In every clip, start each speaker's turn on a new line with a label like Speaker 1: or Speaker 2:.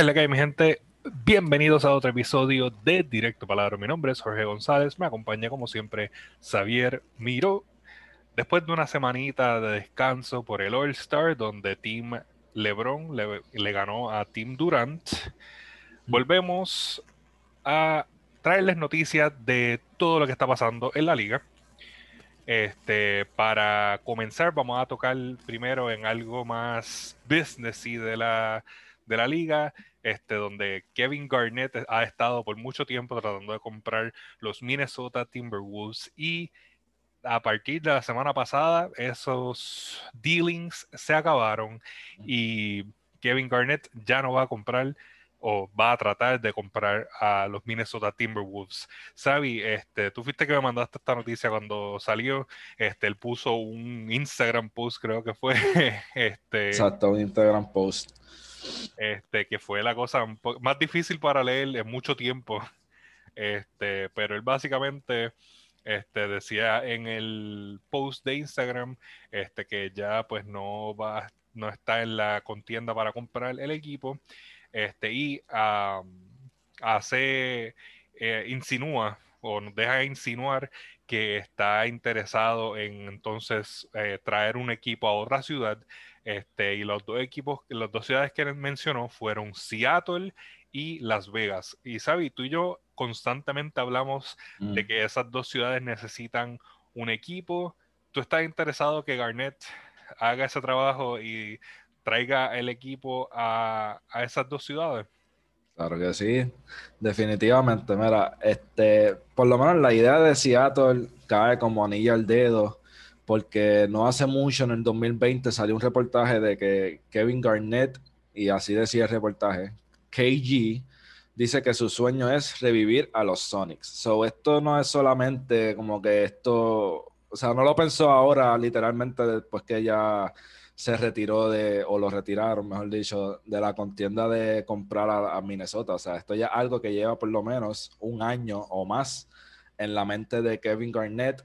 Speaker 1: ¿Qué es la que hay, mi gente? Bienvenidos a otro episodio de Directo Palabra. Mi nombre es Jorge González. Me acompaña, como siempre, Xavier Miro. Después de una semanita de descanso por el All Star, donde Team LeBron le, ganó a Team Durant, volvemos a traerles noticias de todo lo que está pasando en la liga. Este, para comenzar, vamos a tocar primero en algo más businessy de la, de la liga, este, donde Kevin Garnett ha estado por mucho tiempo tratando de comprar los Minnesota Timberwolves y a partir de la semana pasada esos dealings se acabaron y Kevin Garnett ya no va a comprar o va a tratar de comprar a los Minnesota Timberwolves. Sabi, este, tú fuiste que me mandaste esta noticia cuando salió, este, él puso un Instagram post, creo que fue, este,
Speaker 2: exacto, un Instagram post,
Speaker 1: este, que fue la cosa más difícil para leer en mucho tiempo, este, pero él básicamente este, decía en el post de Instagram este, que ya pues no va, no está en la contienda para comprar el equipo este, y hace, eh, insinúa o nos deja insinuar que está interesado en entonces eh, traer un equipo a otra ciudad. Este, y los dos equipos, las dos ciudades que mencionó fueron Seattle y Las Vegas. Y Sabi, tú y yo constantemente hablamos de mm. que esas dos ciudades necesitan un equipo. ¿Tú estás interesado que Garnett haga ese trabajo y traiga el equipo a, esas dos ciudades.
Speaker 2: Claro que sí, definitivamente. Mira, este, por lo menos la idea de Seattle cae como anilla al dedo, porque no hace mucho, en el 2020, salió un reportaje de que Kevin Garnett, y así decía el reportaje, KG, dice que su sueño es revivir a los Sonics. So, esto no es solamente como que esto, o sea, no lo pensó ahora literalmente después que ya se retiró de, o lo retiraron, mejor dicho, de la contienda de comprar a, Minnesota. O sea, esto ya es algo que lleva por lo menos un año o más en la mente de Kevin Garnett.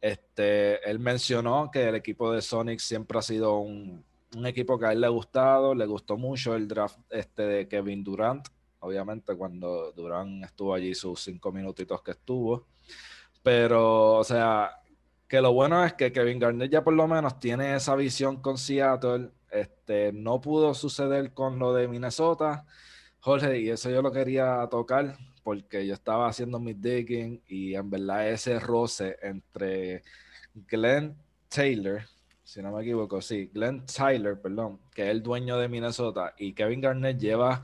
Speaker 2: Este, él mencionó que el equipo de Sonic siempre ha sido un, equipo que a él le ha gustado, le gustó mucho el draft este de Kevin Durant, obviamente cuando Durant estuvo allí sus cinco minutitos que estuvo. Pero, o sea, que lo bueno es que Kevin Garnett ya por lo menos tiene esa visión con Seattle. Este, no pudo suceder con lo de Minnesota, Jorge, y eso yo lo quería tocar porque yo estaba haciendo mi digging y en verdad ese roce entre Glenn Taylor, si no me equivoco, sí, Glenn Tyler, perdón, que es el dueño de Minnesota, y Kevin Garnett lleva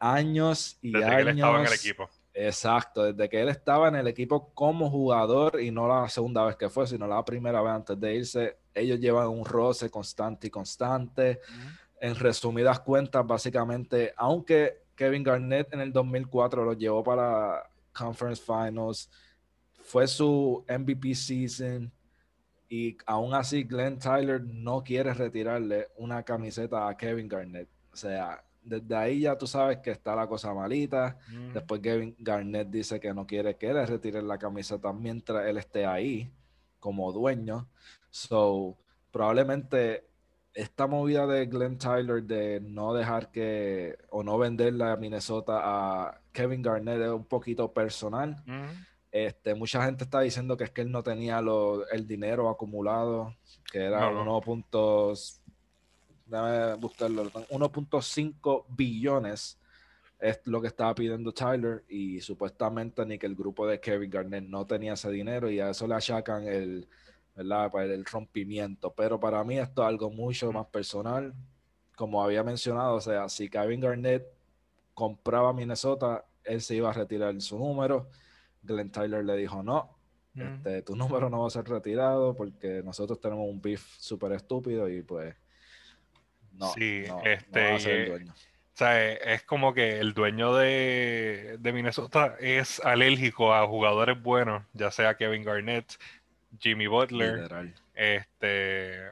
Speaker 2: años y años.
Speaker 1: en el equipo
Speaker 2: Exacto, desde que él estaba en el equipo como jugador y no la segunda vez que fue, sino la primera vez antes de irse, ellos llevan un roce constante y constante. En resumidas cuentas, básicamente, aunque Kevin Garnett en el 2004 lo llevó para Conference Finals, fue su MVP season y aún así Glenn Tyler no quiere retirarle una camiseta a Kevin Garnett. O sea, desde ahí ya tú sabes que está la cosa malita. Después Kevin Garnett dice que no quiere que le retiren la camiseta mientras él esté ahí como dueño. So, probablemente esta movida de Glenn Tyler de no dejar que o no venderle a Minnesota a Kevin Garnett es un poquito personal. Este, mucha gente está diciendo que es que él no tenía el dinero acumulado, que era déjame buscarlo, 1.5 billones es lo que estaba pidiendo Tyler y supuestamente ni que el grupo de Kevin Garnett no tenía ese dinero y a eso le achacan el, ¿verdad? el rompimiento. Pero para mí esto es algo mucho más personal. Como había mencionado, o sea, si Kevin Garnett compraba Minnesota, él se iba a retirar su número. Glenn Tyler le dijo, no, este, tu número no va a ser retirado porque nosotros tenemos un beef súper estúpido y pues
Speaker 1: sí, este. o sea, es como que el dueño de, Minnesota es alérgico a jugadores buenos, ya sea Kevin Garnett, Jimmy Butler. Este.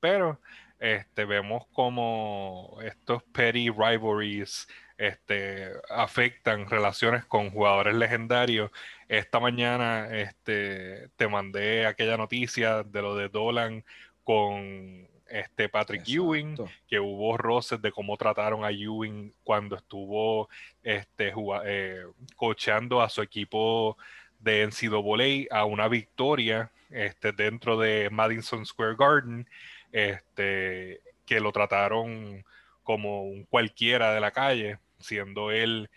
Speaker 1: Pero este, vemos como estos petty rivalries este, afectan relaciones con jugadores legendarios. Esta mañana este, te mandé aquella noticia de lo de Dolan con este Patrick Ewing, que hubo roces de cómo trataron a Ewing cuando estuvo este, eh, cocheando a su equipo de NCAA a una victoria este, dentro de Madison Square Garden, este, que lo trataron como un cualquiera de la calle, siendo él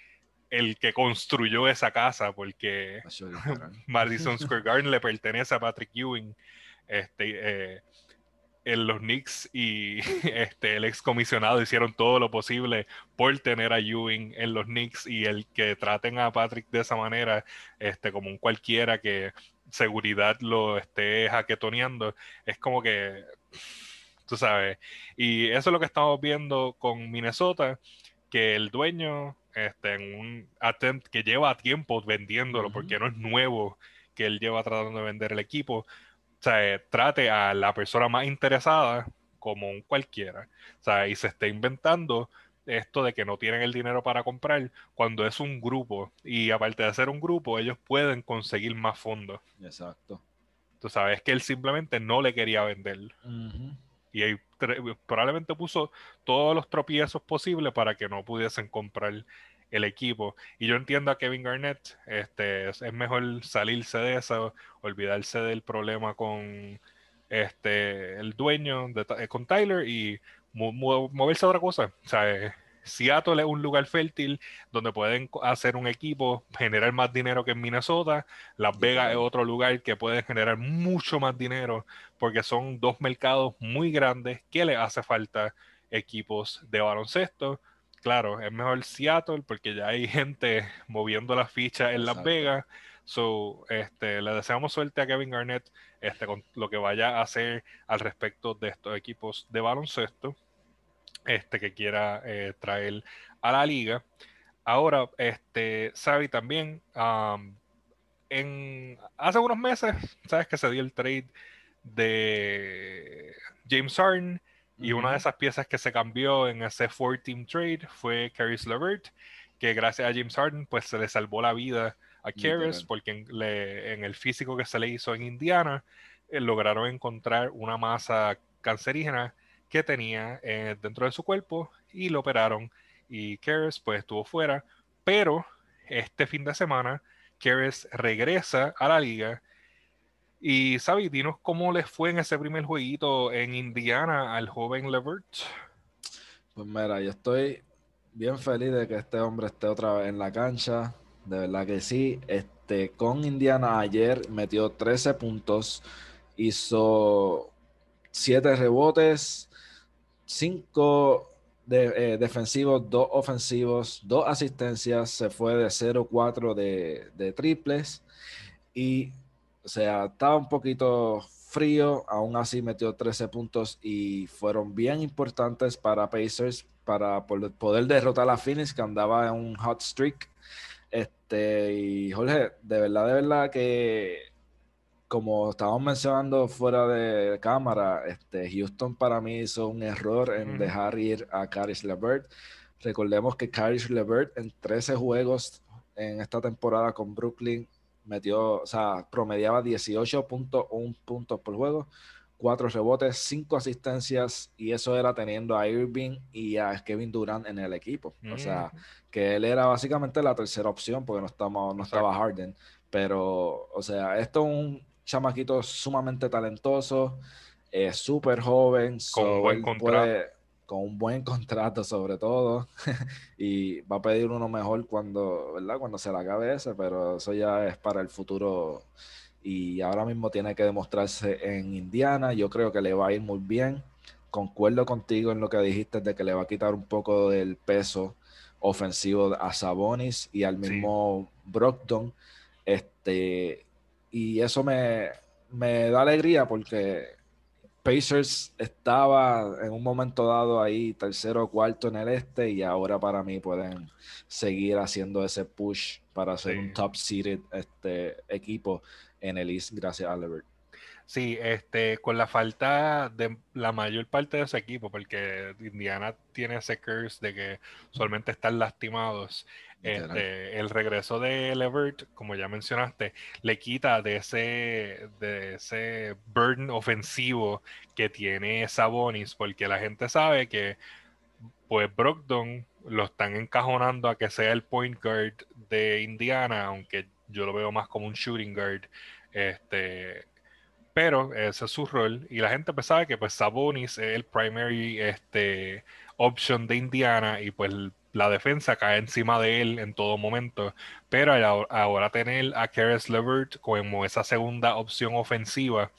Speaker 1: el que construyó esa casa, porque Madison Square Garden le pertenece a Patrick Ewing. Este, eh, en los Knicks y este, el excomisionado hicieron todo lo posible por tener a Ewing en los Knicks y el que traten a Patrick de esa manera, este, como un cualquiera que seguridad lo esté jaquetoneando, es como que, tú sabes, y eso es lo que estamos viendo con Minnesota, que el dueño, este, en un attempt que lleva tiempo vendiéndolo, porque no es nuevo que él lleva tratando de vender el equipo, sea, trate a la persona más interesada como un cualquiera. O sea, y se está inventando esto de que no tienen el dinero para comprar cuando es un grupo. Y aparte de ser un grupo, ellos pueden conseguir más fondos.
Speaker 2: Exacto.
Speaker 1: Tú sabes que él simplemente no le quería vender. Y ahí probablemente puso todos los tropiezos posibles para que no pudiesen comprar el equipo. Y yo entiendo a Kevin Garnett, este, es mejor salirse de eso, olvidarse del problema con este, el dueño, de, eh, con Tyler y moverse a otra cosa. O sea, eh, Seattle es un lugar fértil donde pueden hacer un equipo, generar más dinero que en Minnesota. Las Vegas es otro lugar que puede generar mucho más dinero porque son dos mercados muy grandes que le hace falta equipos de baloncesto claro, es mejor Seattle porque ya hay gente moviendo las fichas en Las Vegas. So, este, le deseamos suerte a Kevin Garnett este, con lo que vaya a hacer al respecto de estos equipos de baloncesto este, que quiera eh, traer a la liga. Ahora, este, Sabi también, en, hace unos meses, sabes que se dio el trade de James Harden y una de esas piezas que se cambió en ese four team trade fue Caris LeVert, que gracias a James Harden pues se le salvó la vida a Caris porque en, el físico que se le hizo en Indiana eh, lograron encontrar una masa cancerígena que tenía eh, dentro de su cuerpo y lo operaron. Y Caris pues estuvo fuera, pero este fin de semana Caris regresa a la liga y Sabi, dinos cómo les fue en ese primer jueguito en Indiana al joven Levert.
Speaker 2: Pues mira, yo estoy bien feliz de que este hombre esté otra vez en la cancha. De verdad que sí. Este, con Indiana ayer metió 13 puntos, hizo 7 rebotes, 5 de, eh, defensivos, 2 ofensivos, 2 asistencias, se fue de 0-4 de, de triples y o sea, estaba un poquito frío, aún así metió 13 puntos y fueron bien importantes para Pacers para poder derrotar a Phoenix que andaba en un hot streak. Este, y Jorge, de verdad, de verdad que como estábamos mencionando fuera de cámara, este, Houston para mí hizo un error en dejar ir a Caris LeVert. Recordemos que Caris LeVert en 13 juegos en esta temporada con Brooklyn metió, o sea, promediaba 18.1 puntos por juego, 4 rebotes, 5 asistencias, y eso era teniendo a Irving y a Kevin Durant en el equipo. O sea, que él era básicamente la tercera opción porque no, estamos, no estaba Harden. Pero, o sea, esto es un chamaquito sumamente talentoso, es súper joven,
Speaker 1: con buen contrato
Speaker 2: con un buen contrato sobre todo y va a pedir uno mejor cuando, ¿verdad? Cuando se le acabe ese, pero eso ya es para el futuro y ahora mismo tiene que demostrarse en Indiana, yo creo que le va a ir muy bien. Concuerdo contigo en lo que dijiste de que le va a quitar un poco del peso ofensivo a Sabonis y al mismo Brockton. Este, y eso me, me da alegría porque Pacers estaba en un momento dado ahí tercero o cuarto en el este y ahora para mí pueden seguir haciendo ese push para ser un top seeded este equipo en el East gracias a Levert.
Speaker 1: Sí, este, con la falta de la mayor parte de ese equipo, porque Indiana tiene ese curse de que solamente están lastimados. Este, el regreso de Levert, como ya mencionaste, le quita de ese, de ese burden ofensivo que tiene Sabonis, porque la gente sabe que pues Brogdon lo están encajonando a que sea el point guard de Indiana, aunque yo lo veo más como un shooting guard. Este, pero ese es su rol y la gente pensaba que pues Sabonis es el primary este, option de Indiana y pues la defensa cae encima de él en todo momento. Pero ahora tener a Karis Levert como esa segunda opción ofensiva,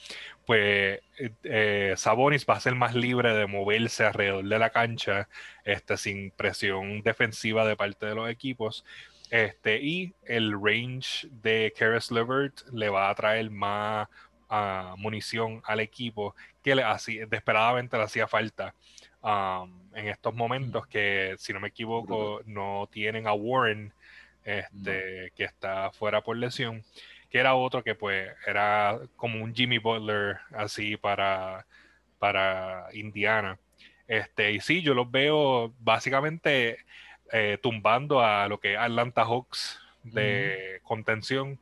Speaker 1: pues eh, Sabonis va a ser más libre de moverse alrededor de la cancha este, sin presión defensiva de parte de los equipos. Este, y el range de Karis Levert le va a traer más uh, munición al equipo que le hacía, desesperadamente le hacía falta en estos momentos que, si no me equivoco, no tienen a Warren, este, que está fuera por lesión, que era otro que pues era como un Jimmy Butler así para, para Indiana. Este, y sí, yo los veo básicamente eh, tumbando a lo que es Atlanta Hawks de contención,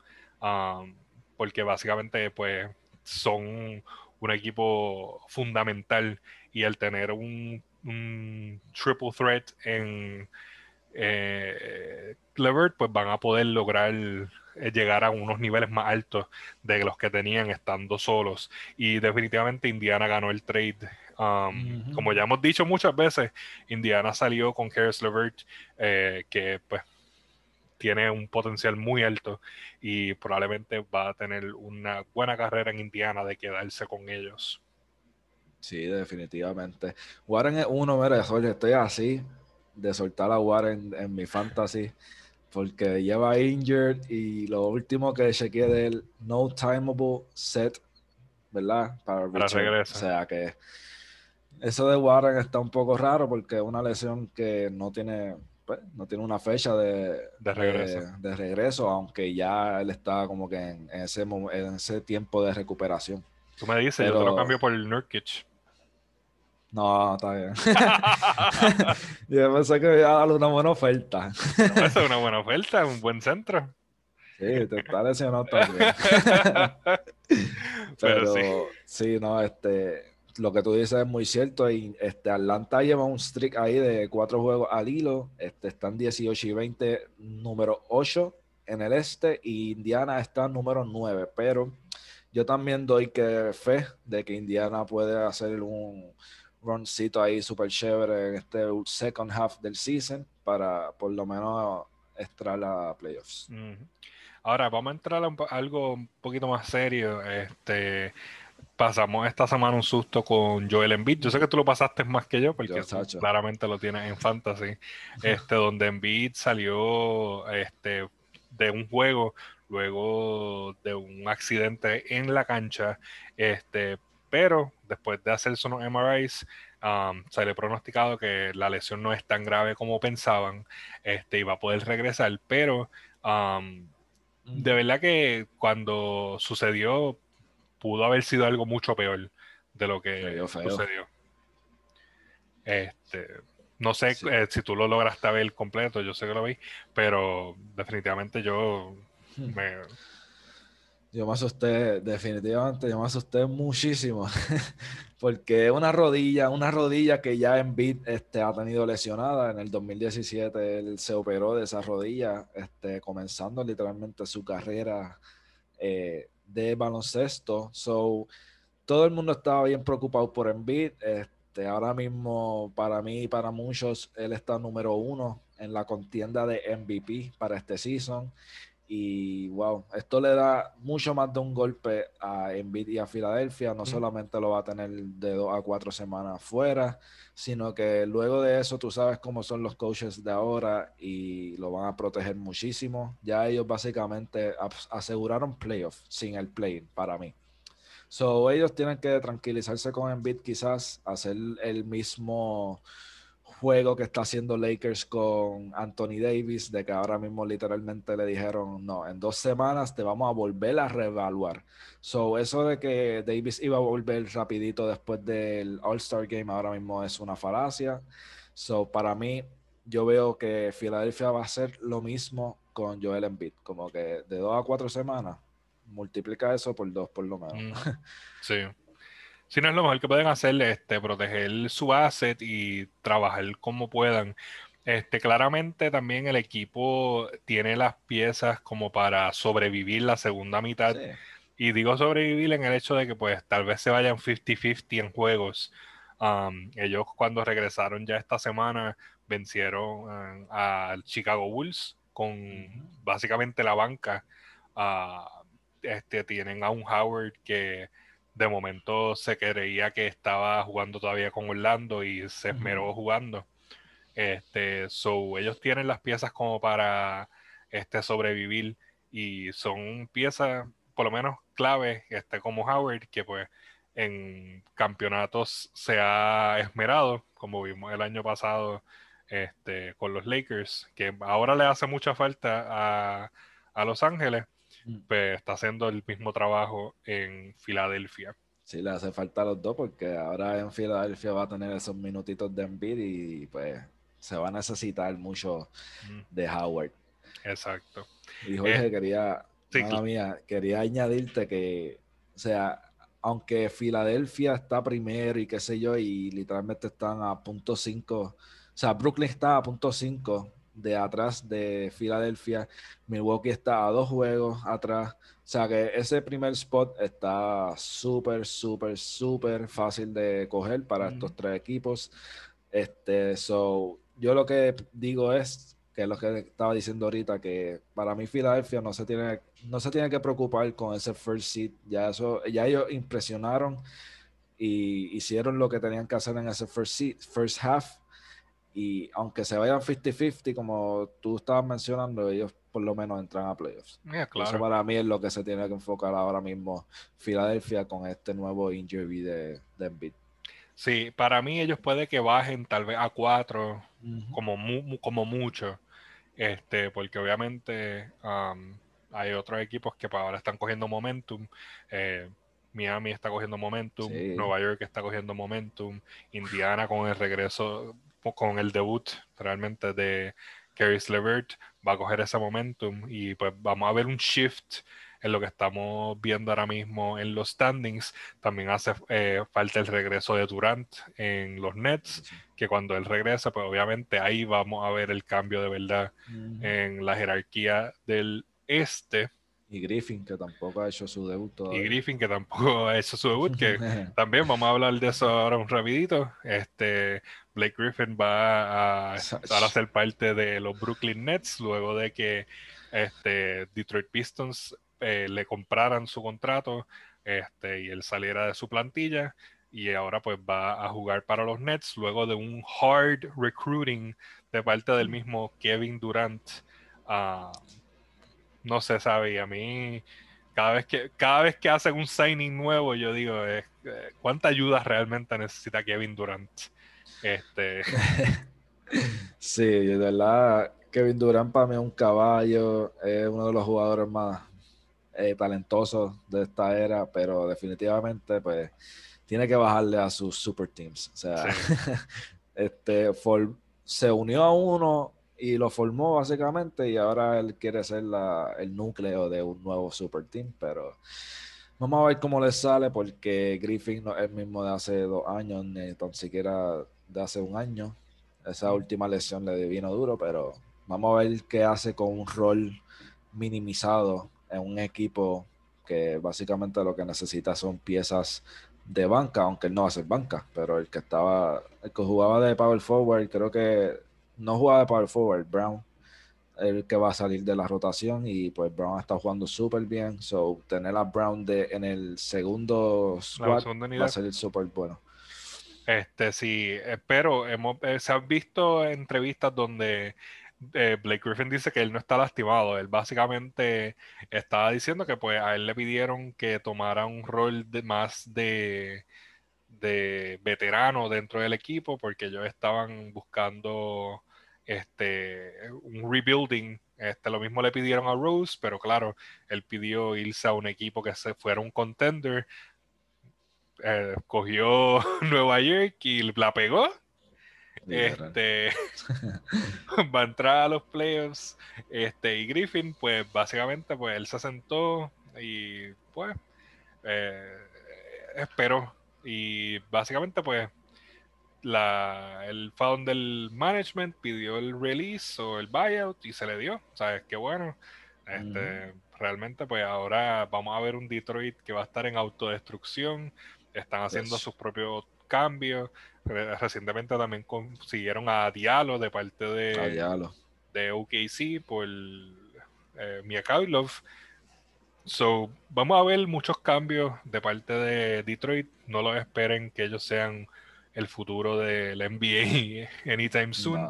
Speaker 1: porque básicamente pues son un equipo fundamental y el tener un, triple threat en eh, Clever, pues van a poder lograr eh, llegar a unos niveles más altos de los que tenían estando solos. Y definitivamente Indiana ganó el trade. Um, como ya hemos dicho muchas veces, Indiana salió con Karis Levert, eh, que pues tiene un potencial muy alto y probablemente va a tener una buena carrera en Indiana de quedarse con ellos.
Speaker 2: Sí, definitivamente. Warren es uno, mira, Jorge, estoy así de soltar a Warren en mi fantasy porque lleva injured y lo último que chequeé de él, no timeable set, ¿verdad?
Speaker 1: Para, Para regreso.
Speaker 2: O sea que eso de Warren está un poco raro porque es una lesión que no tiene pues, no tiene una fecha de,
Speaker 1: de regreso.
Speaker 2: De, regreso, aunque ya él está como que en, ese, en ese tiempo de recuperación.
Speaker 1: Tú me dices, yo te lo cambio por el Nurkic.
Speaker 2: No, está bien. yo pensé que iba a dar una buena oferta.
Speaker 1: esa es una buena oferta, un buen centro.
Speaker 2: Sí, te está lesionado también. Pero, sí. sí, no, este lo que tú dices es muy cierto. Y este, Atlanta lleva un streak ahí de cuatro juegos al hilo. Este, están 18 y 20, número 8 en el este. Y Indiana está número 9. Pero yo también doy que fe de que Indiana puede hacer un runcito ahí súper chévere en este second half del season para por lo menos extraer a playoffs.
Speaker 1: Ahora vamos a entrar a algo un poquito más serio. Este, pasamos esta semana un susto con Joel Embiid. Yo sé que tú lo pasaste más que yo, porque claramente lo tienes en Fantasy, este, donde Embiid salió este, de un juego luego de un accidente en la cancha, este, pero después de hacerse unos MRIs, um, se le pronosticado que la lesión no es tan grave como pensaban, este, y va a poder regresar, pero um, de verdad que cuando sucedió pudo haber sido algo mucho peor de lo que sucedió. Este, no sé eh, si tú lo lograste ver completo, yo sé que lo vi, pero definitivamente yo hmm. me...
Speaker 2: Yo me asusté, definitivamente, yo me asusté muchísimo, porque una rodilla, una rodilla que ya en Beat este, ha tenido lesionada, en el 2017 él se operó de esa rodilla, este, comenzando literalmente su carrera eh, de baloncesto. So, todo el mundo estaba bien preocupado por Embiid. Este, ahora mismo, para mí y para muchos, él está número uno en la contienda de MVP para este season. Y wow, esto le da mucho más de un golpe a Embiid y a Filadelfia. No solamente lo va a tener de dos a cuatro semanas fuera, sino que luego de eso tú sabes cómo son los coaches de ahora y lo van a proteger muchísimo. Ya ellos básicamente aseguraron playoff sin el play para mí. So ellos tienen que tranquilizarse con Embiid quizás, hacer el mismo juego que está haciendo Lakers con Anthony Davis, de que ahora mismo literalmente le dijeron, no, en dos semanas te vamos a volver a reevaluar. So, eso de que Davis iba a volver rapidito después del All-Star Game ahora mismo es una falacia. So, para mí, yo veo que Filadelfia va a hacer lo mismo con Joel Embiid, como que de dos a cuatro semanas, multiplica eso por dos por lo menos. Mm,
Speaker 1: sí. Si no es lo mejor que pueden hacer, este, proteger su asset y trabajar como puedan. Este, claramente también el equipo tiene las piezas como para sobrevivir la segunda mitad. Y digo sobrevivir en el hecho de que pues tal vez se vayan 50-50 en juegos. Um, ellos cuando regresaron ya esta semana vencieron um, al Chicago Bulls con básicamente la banca. Uh, este, tienen a un Howard que de momento se creía que estaba jugando todavía con Orlando y se esmeró jugando. Este, so, ellos tienen las piezas como para este, sobrevivir y son piezas, por lo menos clave, este, como Howard, que pues en campeonatos se ha esmerado, como vimos el año pasado este, con los Lakers, que ahora le hace mucha falta a, a Los Ángeles. Pues está haciendo el mismo trabajo en Filadelfia.
Speaker 2: Sí, le hace falta a los dos porque ahora en Filadelfia va a tener esos minutitos de Embiid y pues se va a necesitar mucho mm. de Howard.
Speaker 1: Exacto.
Speaker 2: Y Jorge, eh, quería, mía, quería añadirte que, o sea, aunque Filadelfia está primero y qué sé yo, y literalmente están a punto 5, o sea, Brooklyn está a punto 5 de atrás de Filadelfia. Milwaukee está a dos juegos atrás. O sea que ese primer spot está súper, súper, súper fácil de coger para estos tres equipos. Este, so, yo lo que digo es que es lo que estaba diciendo ahorita, que para mí Filadelfia no se tiene, no se tiene que preocupar con ese first seed. Ya eso, ya ellos impresionaron y hicieron lo que tenían que hacer en ese first seed, first half y aunque se vayan 50-50, como tú estabas mencionando, ellos por lo menos entran a playoffs. Eso para mí es lo que se tiene que enfocar ahora mismo Filadelfia con este nuevo injury de, de Embiid.
Speaker 1: Sí, para mí ellos puede que bajen tal vez a cuatro, como, como mucho, este, porque obviamente um, hay otros equipos que para ahora están cogiendo momentum. Eh, Miami está cogiendo momentum, Nueva York está cogiendo momentum, Indiana con el regreso con el debut realmente de Caris Levert va a coger ese momentum y pues vamos a ver un shift en lo que estamos viendo ahora mismo en los standings. También hace eh, falta el regreso de Durant en los Nets, que cuando él regrese, pues obviamente ahí vamos a ver el cambio de verdad en la jerarquía del este.
Speaker 2: Y Griffin, que tampoco ha hecho su debut todavía.
Speaker 1: Y Griffin, que tampoco ha hecho su debut, que también vamos a hablar de eso ahora un rapidito. Este, Blake Griffin va a, a ser parte de los Brooklyn Nets luego de que este, Detroit Pistons eh, le compraran su contrato este, y él saliera de su plantilla y ahora pues va a jugar para los Nets luego de un hard recruiting de parte del mismo Kevin Durant. Ah, no se sabe y a mí cada vez que cada vez que hacen un signing nuevo yo digo eh, cuánta ayuda realmente necesita Kevin Durant este
Speaker 2: sí de verdad Kevin Durant para mí es un caballo es uno de los jugadores más eh, talentosos de esta era pero definitivamente pues tiene que bajarle a sus super teams o sea este se unió a uno y lo formó básicamente y ahora él quiere ser el núcleo de un nuevo super team, pero vamos a ver cómo le sale porque Griffin no es el mismo de hace dos años, ni tan siquiera de hace un año. Esa última lesión le vino duro, pero vamos a ver qué hace con un rol minimizado en un equipo que básicamente lo que necesita son piezas de banca, aunque él no va a ser banca, pero el que estaba, el que jugaba de power forward, creo que no jugaba de power forward, Brown, el que va a salir de la rotación y pues Brown está jugando súper bien, so tener a Brown de, en el segundo squad va a salir súper bueno.
Speaker 1: Este sí, pero hemos, eh, se han visto entrevistas donde eh, Blake Griffin dice que él no está lastimado. Él básicamente estaba diciendo que pues a él le pidieron que tomara un rol de más de de veterano dentro del equipo porque ellos estaban buscando este un rebuilding. Este, lo mismo le pidieron a Rose, pero claro, él pidió irse a un equipo que se fuera un contender. Eh, cogió Nueva York y la pegó. Este va a entrar a los playoffs. Este, y Griffin, pues básicamente, pues él se sentó y pues eh, esperó y básicamente, pues, la, el founder del management pidió el release o el buyout y se le dio. ¿Sabes? Qué bueno. Este, Realmente, pues ahora vamos a ver un Detroit que va a estar en autodestrucción. Están haciendo sus propios cambios. Recientemente también consiguieron a Diallo de parte de, de OKC por eh, Mia So, vamos a ver muchos cambios de parte de Detroit. No lo esperen que ellos sean el futuro del NBA anytime soon.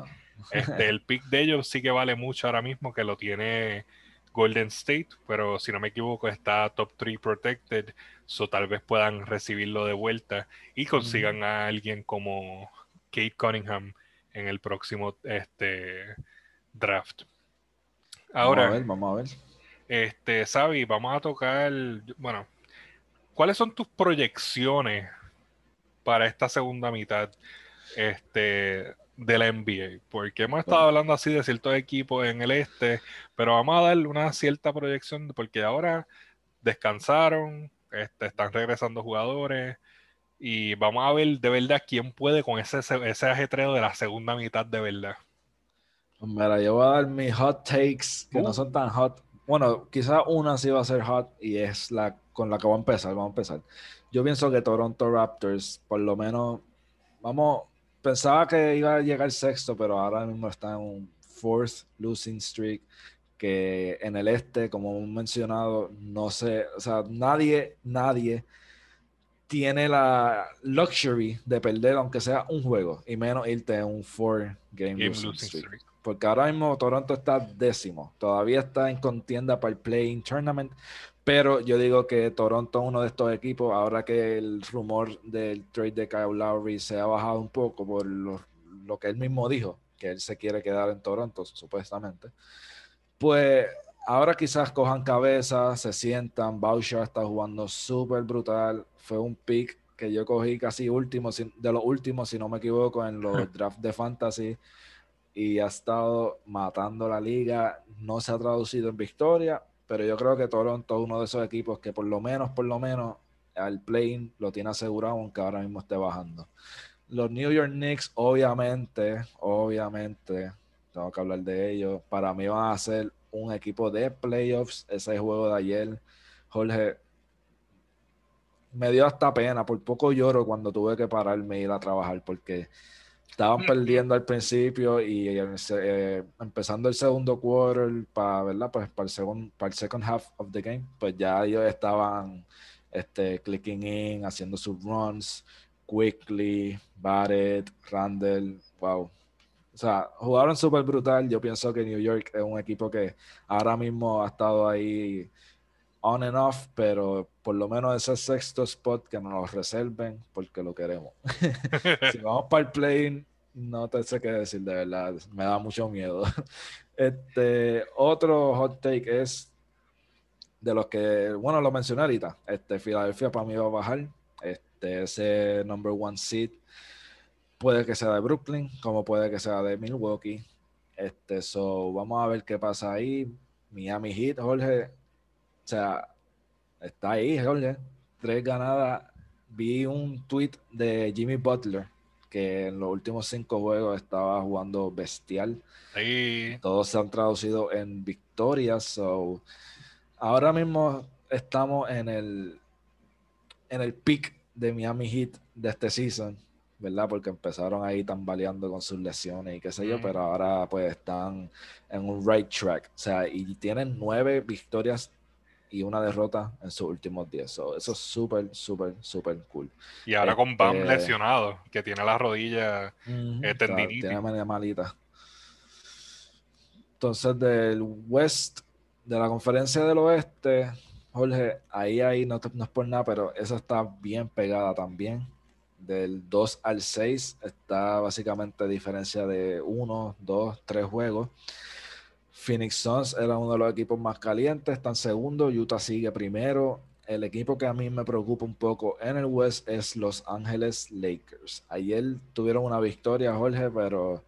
Speaker 1: Este, el pick de ellos sí que vale mucho ahora mismo, que lo tiene Golden State, pero si no me equivoco está top 3 protected, so tal vez puedan recibirlo de vuelta y consigan a alguien como Kate Cunningham en el próximo este, draft. Ahora,
Speaker 2: vamos a ver, vamos a ver.
Speaker 1: Este, Sabi, vamos a tocar, bueno, ¿cuáles son tus proyecciones para esta segunda mitad este, de la NBA? Porque hemos estado hablando así de ciertos equipos en el este, pero vamos a darle una cierta proyección porque ahora descansaron, este, están regresando jugadores y vamos a ver de verdad quién puede con ese, ese ajetreo de la segunda mitad de verdad.
Speaker 2: Pues mira, yo voy a dar mis hot takes, que no uh. son tan hot, bueno, quizás una sí va a ser hot y es la con la que voy a empezar. Vamos a empezar. Yo pienso que Toronto Raptors, por lo menos, vamos, pensaba que iba a llegar sexto, pero ahora mismo está en un fourth losing streak. Que en el este, como hemos mencionado, no sé, o sea, nadie, nadie tiene la luxury de perder, aunque sea un juego, y menos irte en un four game, losing, streak porque ahora mismo Toronto está décimo, todavía está en contienda para el Playing Tournament, pero yo digo que Toronto es uno de estos equipos, ahora que el rumor del trade de Kyle Lowry se ha bajado un poco por lo, que él mismo dijo, que él se quiere quedar en Toronto, supuestamente, pues ahora quizás cojan cabeza, se sientan, Boucher está jugando súper brutal, fue un pick que yo cogí casi último, de los últimos, si no me equivoco, en los drafts de fantasy y ha estado matando la liga. No se ha traducido en victoria, pero yo creo que Toronto es uno de esos equipos que por lo menos, por lo menos, al play lo tiene asegurado, aunque ahora mismo esté bajando. Los New York Knicks, obviamente, obviamente, tengo que hablar de ellos. Para mí van a ser un equipo de playoffs. Ese juego de ayer, Jorge, me dio hasta pena. Por poco lloro cuando tuve que pararme e ir a trabajar porque estaban perdiendo al principio y eh, empezando el segundo quarter para, ¿verdad? Pues para el, segundo, para el second half of the game, pues ya ellos estaban este, clicking in, haciendo sus runs, quickly, Barrett, Randall, wow. O sea, jugaron súper brutal. Yo pienso que New York es un equipo que ahora mismo ha estado ahí on and off, pero por lo menos ese sexto spot que nos lo reserven porque lo queremos. si vamos para el play, no te sé qué decir, de verdad, me da mucho miedo. Este, otro hot take es de los que, bueno, lo mencioné ahorita, este, Filadelfia para mí va a bajar, este, ese number one seed puede que sea de Brooklyn, como puede que sea de Milwaukee, este, so, vamos a ver qué pasa ahí, Miami Heat, Jorge, o sea, está ahí, Jorge, tres ganadas, vi un tweet de Jimmy Butler, que en los últimos cinco juegos estaba jugando bestial. Todos se han traducido en victorias. So, ahora mismo estamos en el en el peak de Miami Heat de este season, ¿verdad? Porque empezaron ahí tambaleando con sus lesiones y qué sé yo, pero ahora pues están en un right track. O sea, y tienen nueve victorias y una derrota en sus últimos 10. eso es súper, súper, súper cool.
Speaker 1: Y ahora con Bam este, lesionado, que tiene la rodilla
Speaker 2: uh Tiene media malita. Entonces, del West, de la conferencia del oeste, Jorge, ahí, ahí no, no es por nada, pero esa está bien pegada también. del 2 al 6 está básicamente a diferencia de 1, 2, 3 juegos. Phoenix Suns era uno de los equipos más calientes, están segundo, Utah sigue primero. El equipo que a mí me preocupa un poco en el West es Los Ángeles Lakers. Ayer tuvieron una victoria, Jorge, pero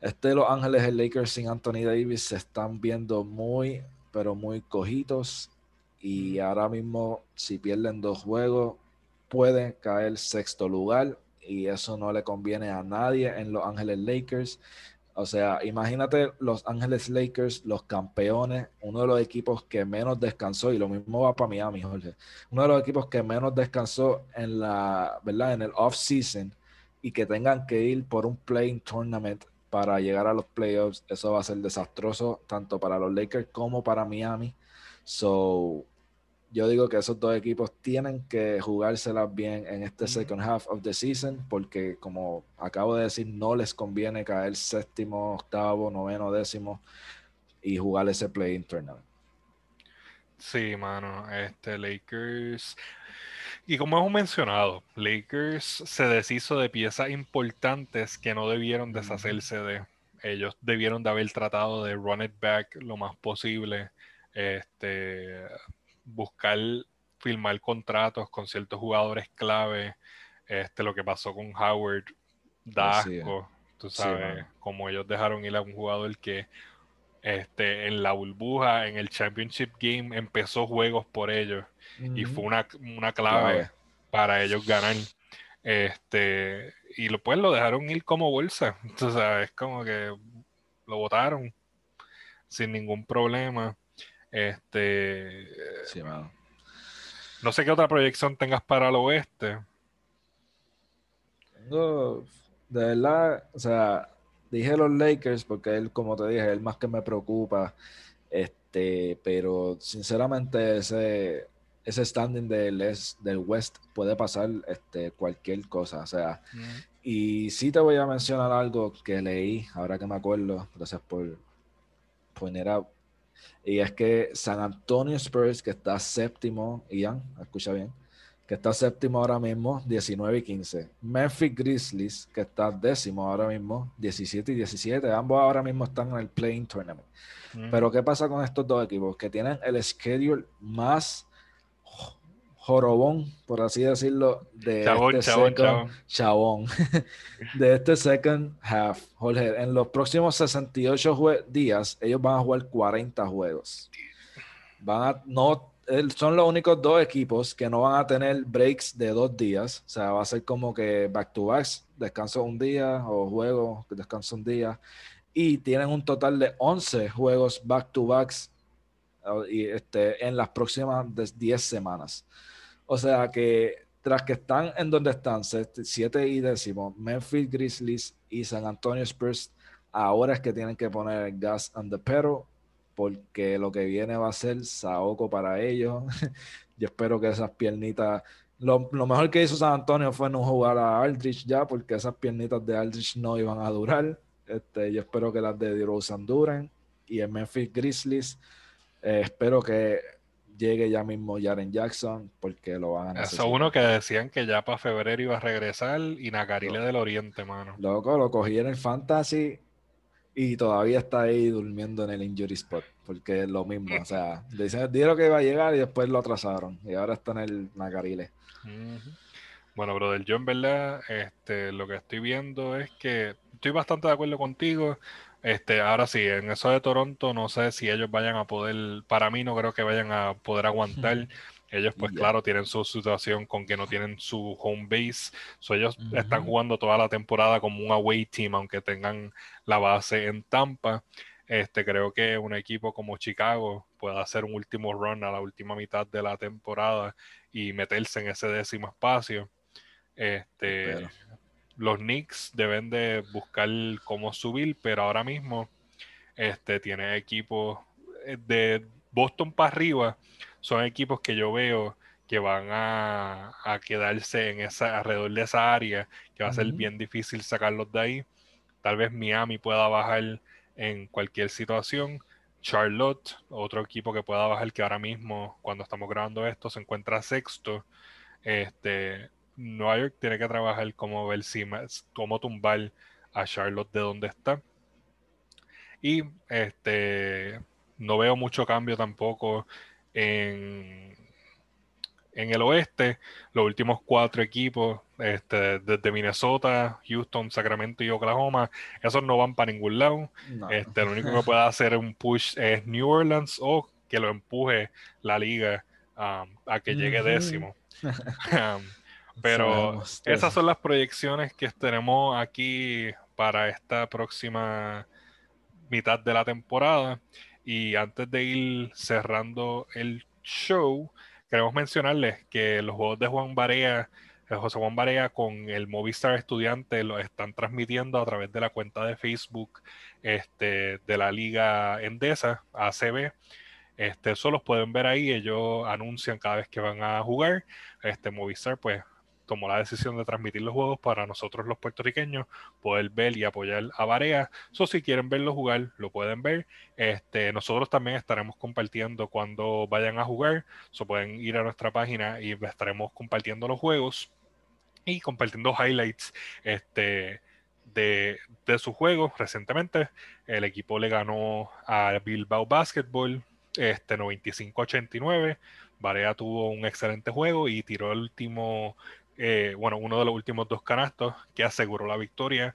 Speaker 2: este Los Ángeles Lakers sin Anthony Davis se están viendo muy, pero muy cojitos. Y ahora mismo, si pierden dos juegos, puede caer sexto lugar. Y eso no le conviene a nadie en Los Ángeles Lakers. O sea, imagínate Los Ángeles Lakers, los campeones, uno de los equipos que menos descansó, y lo mismo va para Miami, Jorge. Uno de los equipos que menos descansó en la, ¿verdad? En el off-season y que tengan que ir por un playing tournament para llegar a los playoffs, eso va a ser desastroso tanto para los Lakers como para Miami. So, yo digo que esos dos equipos tienen que jugárselas bien en este second half of the season, porque como acabo de decir, no les conviene caer séptimo, octavo, noveno, décimo y jugar ese play internal.
Speaker 1: Sí, mano, este Lakers. Y como hemos mencionado, Lakers se deshizo de piezas importantes que no debieron deshacerse de. Ellos debieron de haber tratado de run it back lo más posible. Este, buscar firmar contratos con ciertos jugadores clave. Este, lo que pasó con Howard, Dasco, tú sabes, como ellos dejaron ir a un jugador que este, en la burbuja, en el Championship Game, empezó juegos por ellos y fue una, clave, para ellos ganar. Este, y lo, pues lo dejaron ir como bolsa, tú sabes, como que lo votaron sin ningún problema. Este. No sé qué otra proyección tengas para el oeste.
Speaker 2: Tengo. De verdad, o sea, dije los Lakers porque él, como te dije, el más que me preocupa. Este, pero sinceramente, ese, ese standing del, del West puede pasar este, cualquier cosa. O sea, y sí te voy a mencionar algo que leí, ahora que me acuerdo. Gracias por poner a y es que San Antonio Spurs, que está séptimo, Ian, escucha bien, que está séptimo ahora mismo, 19 y 15. Memphis Grizzlies, que está décimo ahora mismo, 17 y 17. Ambos ahora mismo están en el Playing Tournament. Pero ¿qué pasa con estos dos equipos? Que tienen el schedule más jorobón, por así decirlo, de este second, chabón. de este second half. Jorge, en los próximos 68 días, ellos van a jugar 40 juegos. Van a, no, son los únicos dos equipos que no van a tener breaks de dos días. O sea, va a ser como que back to backs, descanso un día, o juego, descanso un día. Y tienen un total de 11 juegos back to backs este, en las próximas 10 semanas. O sea que tras que están en donde están, 7 y décimo, Memphis Grizzlies y San Antonio Spurs, ahora es que tienen que poner el gas and the pedal, porque lo que viene va a ser saoco para ellos. Yo espero que esas piernitas. Lo, mejor que hizo San Antonio fue no jugar a Aldrich ya, porque esas piernitas de Aldrich no iban a durar. Este, yo espero que las de DeRozan duren. Y en Memphis Grizzlies, eh, espero que llegue ya mismo Jaren Jackson porque lo van a
Speaker 1: necesitar. Eso uno que decían que ya para febrero iba a regresar y Nakarile del Oriente, mano.
Speaker 2: Loco, lo cogí en el Fantasy y todavía está ahí durmiendo en el injury spot porque es lo mismo. o sea, dijeron que iba a llegar y después lo atrasaron y ahora está en el Nakarile.
Speaker 1: Bueno, brother, yo en verdad este, lo que estoy viendo es que estoy bastante de acuerdo contigo. Este, ahora sí, en eso de Toronto no sé si ellos vayan a poder, para mí no creo que vayan a poder aguantar. Ellos, pues claro, tienen su situación con que no tienen su home base. So, ellos están jugando toda la temporada como un away team, aunque tengan la base en Tampa. Este, creo que un equipo como Chicago pueda hacer un último run a la última mitad de la temporada y meterse en ese décimo espacio. Este, los Knicks deben de buscar cómo subir, pero ahora mismo este, tiene equipos eh, de Boston para arriba, son equipos que yo veo que van a, quedarse en esa, alrededor de esa área, que va a ser bien difícil sacarlos de ahí. Tal vez Miami pueda bajar en cualquier situación. Charlotte, otro equipo que pueda bajar, que ahora mismo, cuando estamos grabando esto, se encuentra sexto. Este, Nueva York tiene que trabajar como ver si cómo tumbar a Charlotte de donde está. Y este no veo mucho cambio tampoco en, en el oeste. Los últimos cuatro equipos, este, desde Minnesota, Houston, Sacramento y Oklahoma, esos no van para ningún lado. Este, lo único que puede hacer un push es New Orleans o que lo empuje la liga um, a que llegue décimo. Um, pero esas son las proyecciones que tenemos aquí para esta próxima mitad de la temporada. Y antes de ir cerrando el show, queremos mencionarles que los juegos de Juan Barea, eh, José Juan Barea con el Movistar Estudiante lo están transmitiendo a través de la cuenta de Facebook este, de la Liga Endesa, ACB. Este, eso los pueden ver ahí, ellos anuncian cada vez que van a jugar. Este Movistar, pues tomó la decisión de transmitir los juegos para nosotros los puertorriqueños poder ver y apoyar a Barea. So, si quieren verlo jugar, lo pueden ver. Este, nosotros también estaremos compartiendo cuando vayan a jugar. So, pueden ir a nuestra página y estaremos compartiendo los juegos y compartiendo highlights este, de, de su juego. Recientemente, el equipo le ganó a Bilbao Basketball este 95-89. Barea tuvo un excelente juego y tiró el último eh, bueno, uno de los últimos dos canastos que aseguró la victoria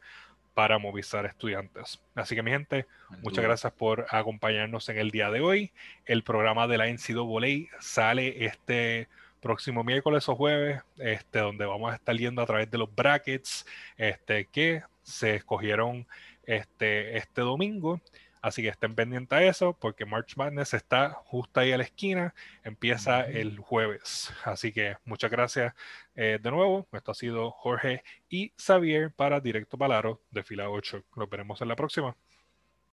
Speaker 1: para Movistar Estudiantes. Así que mi gente, muchas gracias por acompañarnos en el día de hoy. El programa de la NCAA sale este próximo miércoles o jueves, este, donde vamos a estar yendo a través de los brackets este, que se escogieron este, este domingo. Así que estén pendientes a eso porque March Madness está justo ahí a la esquina. Empieza el jueves. Así que muchas gracias eh, de nuevo. Esto ha sido Jorge y Xavier para Directo Palaro de Fila 8. Nos veremos en la próxima.